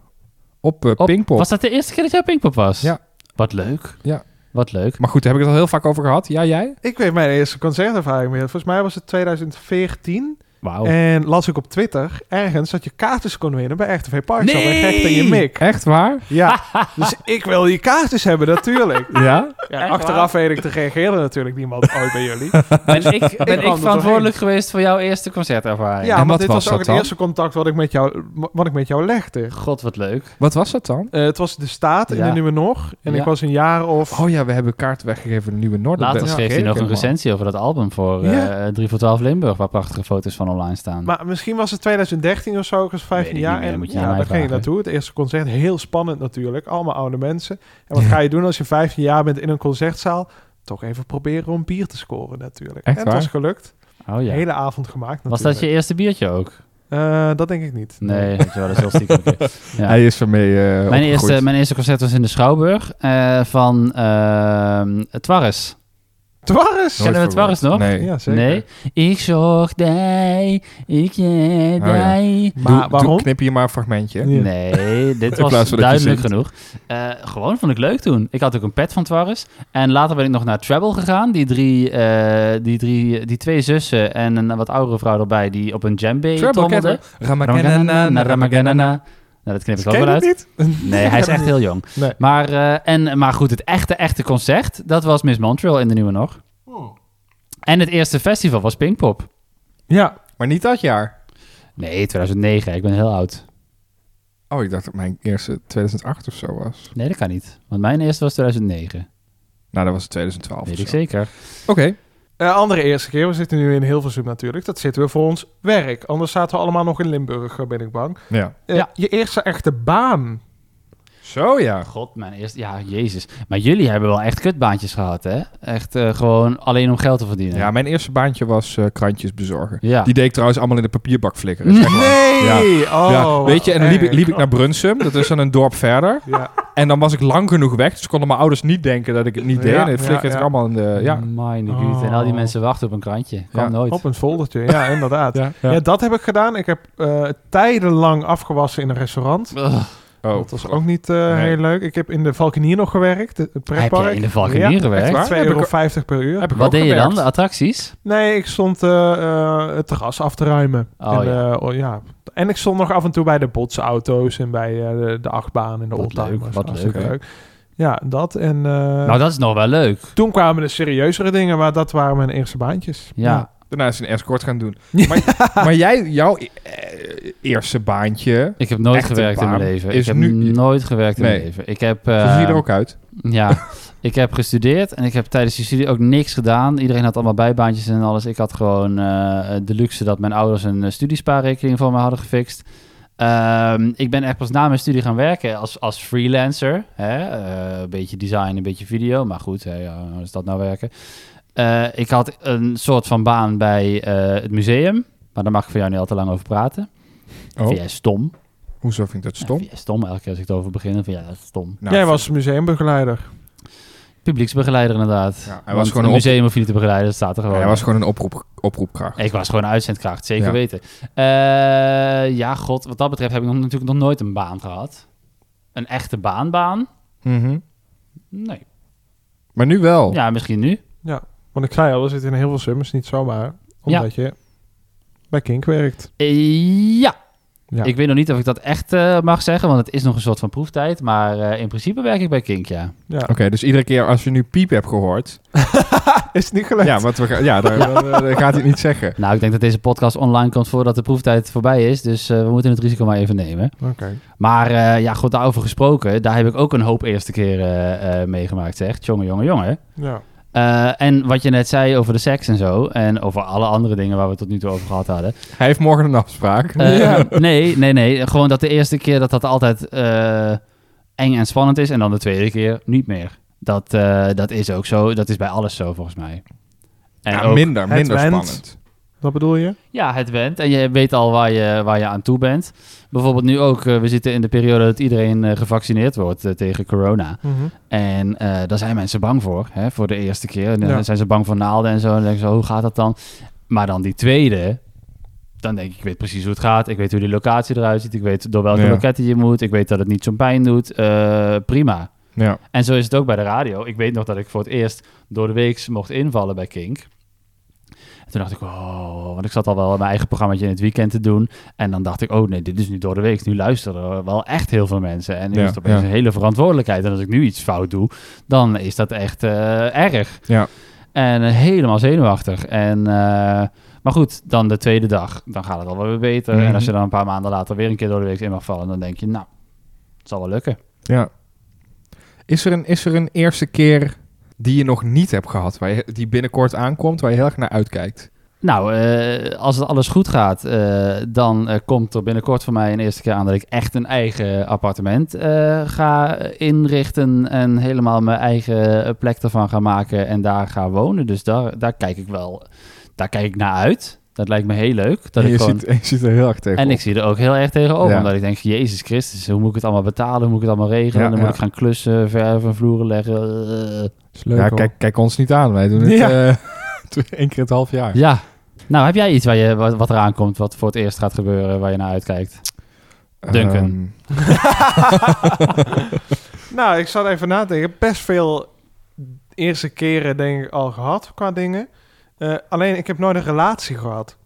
Op uh, Op- Pinkpop. Was dat de eerste keer dat jij Pinkpop was? Ja. Wat leuk. Ja. Wat leuk. Maar goed, daar heb ik het al heel vaak over gehad. Ja, jij? Ik weet mijn eerste concertervaring meer. Volgens mij was het 2014. Wauw. En las ik op Twitter ergens dat je kaartjes kon winnen bij RTV Park. Nee! Bij Gecht en je Mik. Echt waar? Ja, dus ik wil die kaartjes hebben, natuurlijk. Ja? Ja, achteraf weet ik, te reageerde natuurlijk niemand ooit bij jullie. Ben ik, ben ik er verantwoordelijk geweest voor jouw eerste concertervaring? Ja, En maar dit was was, ook het dan? eerste contact wat ik met jou, wat ik met jou legde. God, wat leuk. Wat was dat dan? Eh, het was de Staat in Ja. de Nieuwe Nog. En Ja. ik was een jaar of... Oh ja, we hebben kaarten weggegeven voor de Nieuwe Noord. Later schreef hij nog een recensie over dat album voor eh Ja. 3 voor 12 Limburg, waar prachtige foto's van online staan. Maar misschien was het 2013 of zo, ik was 15 Weet ik jaar. meer, en moet je ja, daar ging ik vragen. naartoe. Het eerste concert, heel spannend natuurlijk. Allemaal oude mensen. En wat ga je doen als je 15 jaar bent in een concertzaal? Toch even proberen om bier te scoren natuurlijk. Echt en het was gelukt. oh ja. Hele avond gemaakt Was natuurlijk. dat je eerste biertje ook? Eh, dat denk ik niet. Nee, weet je wel, dat is heel stiekem. Ja. Hij is ermee eh Mijn eerste, mijn eerste concert was in de Schouwburg eh, van ehm Twarres. Twarres! Kennen we Twarres verwacht. nog? Nee. Ja, zeker. Nee. Ik zocht die, ik je Oh, ja. die. Maar Doe- doe- waarom? knip hier maar een fragmentje. Ja. Nee, dit was je duidelijk genoeg. Eh, gewoon vond ik leuk toen. Ik had ook een pet van Twarres. En later ben ik nog naar Treble gegaan. Die, drie, eh, die, drie, die twee zussen en een wat oudere vrouw erbij die op een djembe Treble trommelden. Ramaganana, Ramaganana. Nou, dat knip ik ook wel uit. niet? Nee, hij is echt heel jong. Nee. Maar, eh, en, maar goed, het echte, echte concert, dat was Miss Montreal in de Nieuwe Nog. En het eerste festival was Pinkpop. Ja, Maar niet dat jaar. Nee, 2009. Ik ben heel oud. Oh, ik dacht dat mijn eerste 2008 of zo was. Nee, dat kan niet. Want mijn eerste was 2009. Nou, dat was het 2012 Weet ik zeker. Oké. Eh, andere eerste keer. We zitten nu in Hilversum natuurlijk. Dat zitten we voor ons werk. Anders zaten we allemaal nog in Limburg, eh, ben ik bang. Ja. Eh, Ja. Je eerste echte baan. Zo ja. God, mijn eerste... Ja, jezus. Maar jullie hebben wel echt kutbaantjes gehad, hè? Echt eh, gewoon alleen om geld te verdienen. Ja, mijn eerste baantje was eh, krantjes bezorgen. Ja. Die deed ik trouwens allemaal in de papierbak flikkeren. Nee! Oh, ja, weet je, en dan liep, ik- liep ik naar Brunsum, dat is dan een dorp verder. Ja. En dan was ik lang genoeg weg, dus konden mijn ouders niet denken dat ik het niet deed. Ja, en het flikkerde ja. ik allemaal in de... Ja, Mijn god. En al die Oh. mensen wachten op een krantje. Kan Ja, nooit. Op een foldertje, ja, inderdaad. Ja, ja. dat heb ik gedaan. Ik heb eh, tijdenlang afgewassen in een restaurant. Ugh. Oh, dat was ook niet eh, Nee. heel leuk. Ik heb in de Valkenier nog gewerkt, het Heb je in de Valkenier Ja, gewerkt? echt waar? 2,50 Heb ik euro per uur. heb ik Wat deed je dan? De attracties? Nee, ik stond eh, eh, het terras af te ruimen. Oh, en, ja. eh, oh, ja. en ik stond nog af en toe bij de botsauto's en bij eh, de, de achtbaan en de Wat oldtimers. leuk, wat leuk. Ja, dat. En eh, nou, dat is nog wel leuk. toen kwamen de serieuzere dingen, maar dat waren mijn eerste baantjes. Ja. Daarna is een escort gaan doen. Maar, maar jij, jouw eh, eerste baantje, Ik heb nooit Echte gewerkt in mijn leven. is Ik heb nu- nooit gewerkt in mijn leven. Ik heb... zo eh, zie je er ook uit. Ja, ik heb gestudeerd en ik heb tijdens die studie ook niks gedaan. Iedereen had allemaal bijbaantjes en alles. Ik had gewoon eh, de luxe dat mijn ouders een eh, studiespaarrekening voor me hadden gefixt. Ehm, ik ben echt pas na mijn studie gaan werken als, als freelancer. Hè? Eh, een beetje design, een beetje video. Maar goed, hè, ja, hoe is dat nou werken? Eh, ik had een soort van baan bij eh, het museum. Maar daar mag ik voor jou niet al te lang over praten. Oh, Vind jij stom? hoezo vind ik dat Ja, stom? vind jij stom? Elke keer als ik het over begin, dan vind jij dat stom. Nou, Jij was museumbegeleider. Publieksbegeleider inderdaad. Ja, hij was gewoon een museum of niet te begeleiden, dat staat er gewoon. Hij was gewoon een oproep, oproepkracht. Ik was gewoon een uitzendkracht, zeker Ja. weten. Eh, ja, god, wat dat betreft heb ik nog, natuurlijk nog nooit een baan gehad. Een echte baanbaan? Mhm. Nee. Maar nu wel. Ja, misschien nu. Ja, want ik zei al, we zitten in heel veel summers, niet zomaar. Omdat je bij Kink werkt. Eh, ja. Ja. Ik weet nog niet of ik dat echt eh, mag zeggen, want het is nog een soort van proeftijd. Maar eh, in principe werk ik bij Kink, ja. ja. Oké, dus iedere keer als je nu piep hebt gehoord... Is het niet gelukt? ja, want we, gaan- ja, dan, dan, dan gaat hij het niet zeggen. Nou, ik denk dat deze podcast online komt voordat de proeftijd voorbij is. Dus eh, we moeten het risico maar even nemen. Oké. Maar eh, ja, goed, daarover gesproken. Daar heb ik ook een hoop eerste keer eh, eh, meegemaakt, zeg. Jongen, jongen, jongen. Ja. Eh, en wat je net zei over de seks en zo. En over alle andere dingen waar we tot nu toe over gehad hadden. Hij heeft morgen een afspraak. Eh, Ja. Nee, nee, nee. Gewoon dat de eerste keer dat dat altijd eh, eng en spannend is. En dan de tweede keer niet meer. Dat, eh, dat is ook zo. Dat is bij alles zo, volgens mij. En ja, ook- minder, minder spannend. Wat bedoel je? Ja, het went. En je weet al waar je, waar je aan toe bent. Bijvoorbeeld nu ook. eh, we zitten in de periode dat iedereen eh, gevaccineerd wordt eh, tegen corona. Mhm. En daar zijn mensen bang voor, hè, voor de eerste keer. En dan Ja. zijn ze bang voor naalden en zo. En dan denken ze, oh, hoe gaat dat dan? Maar dan die tweede, dan denk ik, ik weet precies hoe het gaat. Ik weet hoe die locatie eruit ziet. Ik weet door welke Ja. loketten je moet. Ik weet dat het niet zo'n pijn doet. Prima. Ja. En zo is het ook bij de radio. Ik weet nog dat ik voor het eerst door de week mocht invallen bij Kink. En toen dacht ik, oh, want ik zat al wel mijn eigen programmaatje in het weekend te doen. En dan dacht ik, oh nee, dit is nu door de week. Nu luisteren er wel echt heel veel mensen. En nu Ja, is het opeens ja. een hele verantwoordelijkheid. En als ik nu iets fout doe, dan is dat echt eh, erg. Ja. En eh, helemaal zenuwachtig. En, eh, maar goed, dan de tweede dag, dan gaat het al wel weer beter. Mhm. En als je dan een paar maanden later weer een keer door de week in mag vallen, dan denk je, nou, het zal wel lukken. Ja. Is er, een, is er een eerste keer die je nog niet hebt gehad, waar je, die binnenkort aankomt, waar je heel erg naar uitkijkt? Nou, eh, als het alles goed gaat, eh, dan eh, komt er binnenkort voor mij een eerste keer aan dat ik echt een eigen appartement ga inrichten en helemaal mijn eigen plek ervan ga maken en daar ga wonen. Dus daar, daar kijk ik wel, daar kijk ik naar uit. Dat lijkt me heel leuk. Dat En ik je, gewoon... ziet, je ziet er heel erg tegen. En ik zie er ook heel erg tegenover. Ja. Omdat ik denk, Jezus Christus, hoe moet ik het allemaal betalen? Hoe moet ik het allemaal regelen? Ja, dan moet ik gaan klussen, verven, vloeren leggen. Is leuk, ja, hoor. kijk, kijk ons niet aan. Wij doen het Ja. eh, twee- één keer het half jaar. Ja. Nou, heb jij iets waar je, wat, wat eraan komt, wat voor het eerst gaat gebeuren, waar je naar uitkijkt? Duncan. nou, ik zat even na te denken. Best veel eerste keren denk ik al gehad qua dingen. Eh, alleen ik heb nooit een relatie gehad.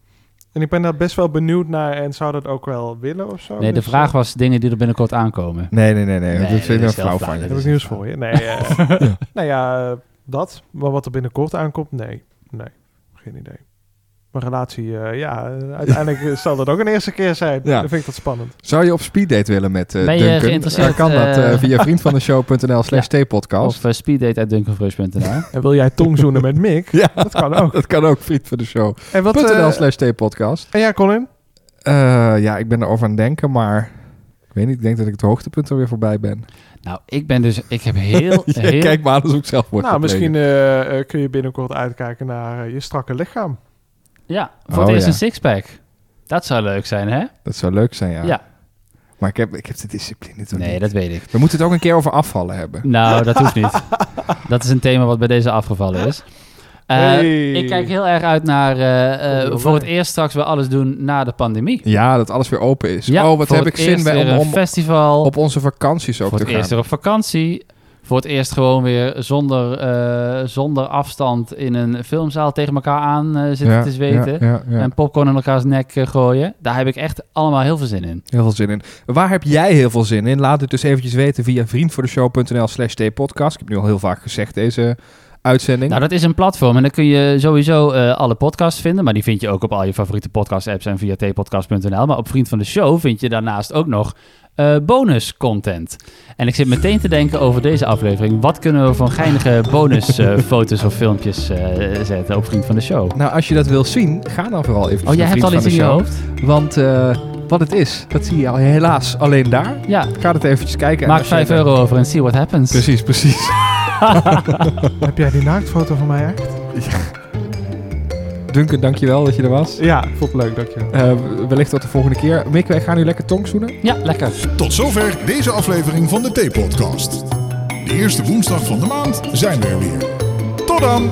En ik ben daar best wel benieuwd naar en zou dat ook wel willen of zo. Nee, de Dus, vraag eh, was dingen die er binnenkort aankomen. nee, nee, nee, nee. Nee, dat vind ik een flauw van je. heb ik nieuws voor je. Nee, eh, nou ja, eh, dat. Maar wat er binnenkort aankomt, nee. Nee, geen idee. Mijn relatie, eh, ja, uiteindelijk zal dat ook een eerste keer zijn. Ja. Dan vind ik dat spannend. Zou je op speeddate willen met eh Ben je Duncan? geïnteresseerd, Dan kan dat eh, eh, via vriendvandeshow.nl slash t-podcast. Of uh, speeddate.duncanfresh.nl. En wil jij tongzoenen met Mick? Ja, Dat kan ook. dat kan ook, vriend van de show. En wat... .nl slash t-podcast. en jij, Colin? Eh, ja, ik ben erover aan het denken, maar... Ik weet niet, ik denk dat ik het hoogtepunt er weer voorbij ben. nou, ik ben dus... Ik heb heel... Heel Kijk maar aan alsof ik zelf word Nou, misschien kun je binnenkort uitkijken naar je strakke lichaam. Ja, voor Oh, het eerst ja. een sixpack. Dat zou leuk zijn, hè? Dat zou leuk zijn, ja. Ja. Maar ik heb, ik heb de discipline toch Nee, niet. dat weet ik. We moeten het ook een keer over afvallen hebben. Nou, dat hoeft niet. Dat is een thema wat bij deze afgevallen is. Eh, Hey. Ik kijk heel erg uit naar eh, eh, wel voor het eerst straks weer alles doen na de pandemie. Ja, dat alles weer open is. Ja, oh, wat voor heb het ik zin eerst bij weer om, festival. op onze vakanties ook voor te het gaan. eerst weer op vakantie. Voor het eerst gewoon weer zonder, eh, zonder afstand in een filmzaal tegen elkaar aan eh, zitten Ja, te zweten. Ja, ja, ja. En popcorn in elkaars nek eh, gooien. Daar heb ik echt allemaal heel veel zin in. Heel veel zin in. Waar heb jij heel veel zin in? Laat het dus eventjes weten via vriendvoordeshow.nl slash t-podcast. Ik heb nu al heel vaak gezegd deze uitzending. Nou, dat is een platform en dan kun je sowieso alle podcasts vinden. Maar die vind je ook op al je favoriete podcast-apps en via tpodcast.nl. Maar op Vriend van de Show vind je daarnaast ook nog eh, bonus content. En ik zit meteen te denken over deze aflevering. Wat kunnen we van geinige bonus eh, foto's of filmpjes eh, zetten op Vriend van de Show? Nou, als je dat wil zien, ga dan vooral even Oh, jij hebt al iets in je hoofd? Want eh, wat het is, dat zie je al helaas alleen daar. Ja, Ga het eventjes kijken. en maak als je 5 er- euro over en see what happens. Precies, precies. Heb jij die naaktfoto van mij echt? Duncan, dankjewel dat je er was. Ja, vond het leuk, dankjewel. Eh, wellicht tot de volgende keer. Mick, wij gaan nu lekker tongzoenen. Ja, lekker. Tot zover deze aflevering van de T-podcast. De eerste woensdag van de maand zijn we er weer. Tot dan!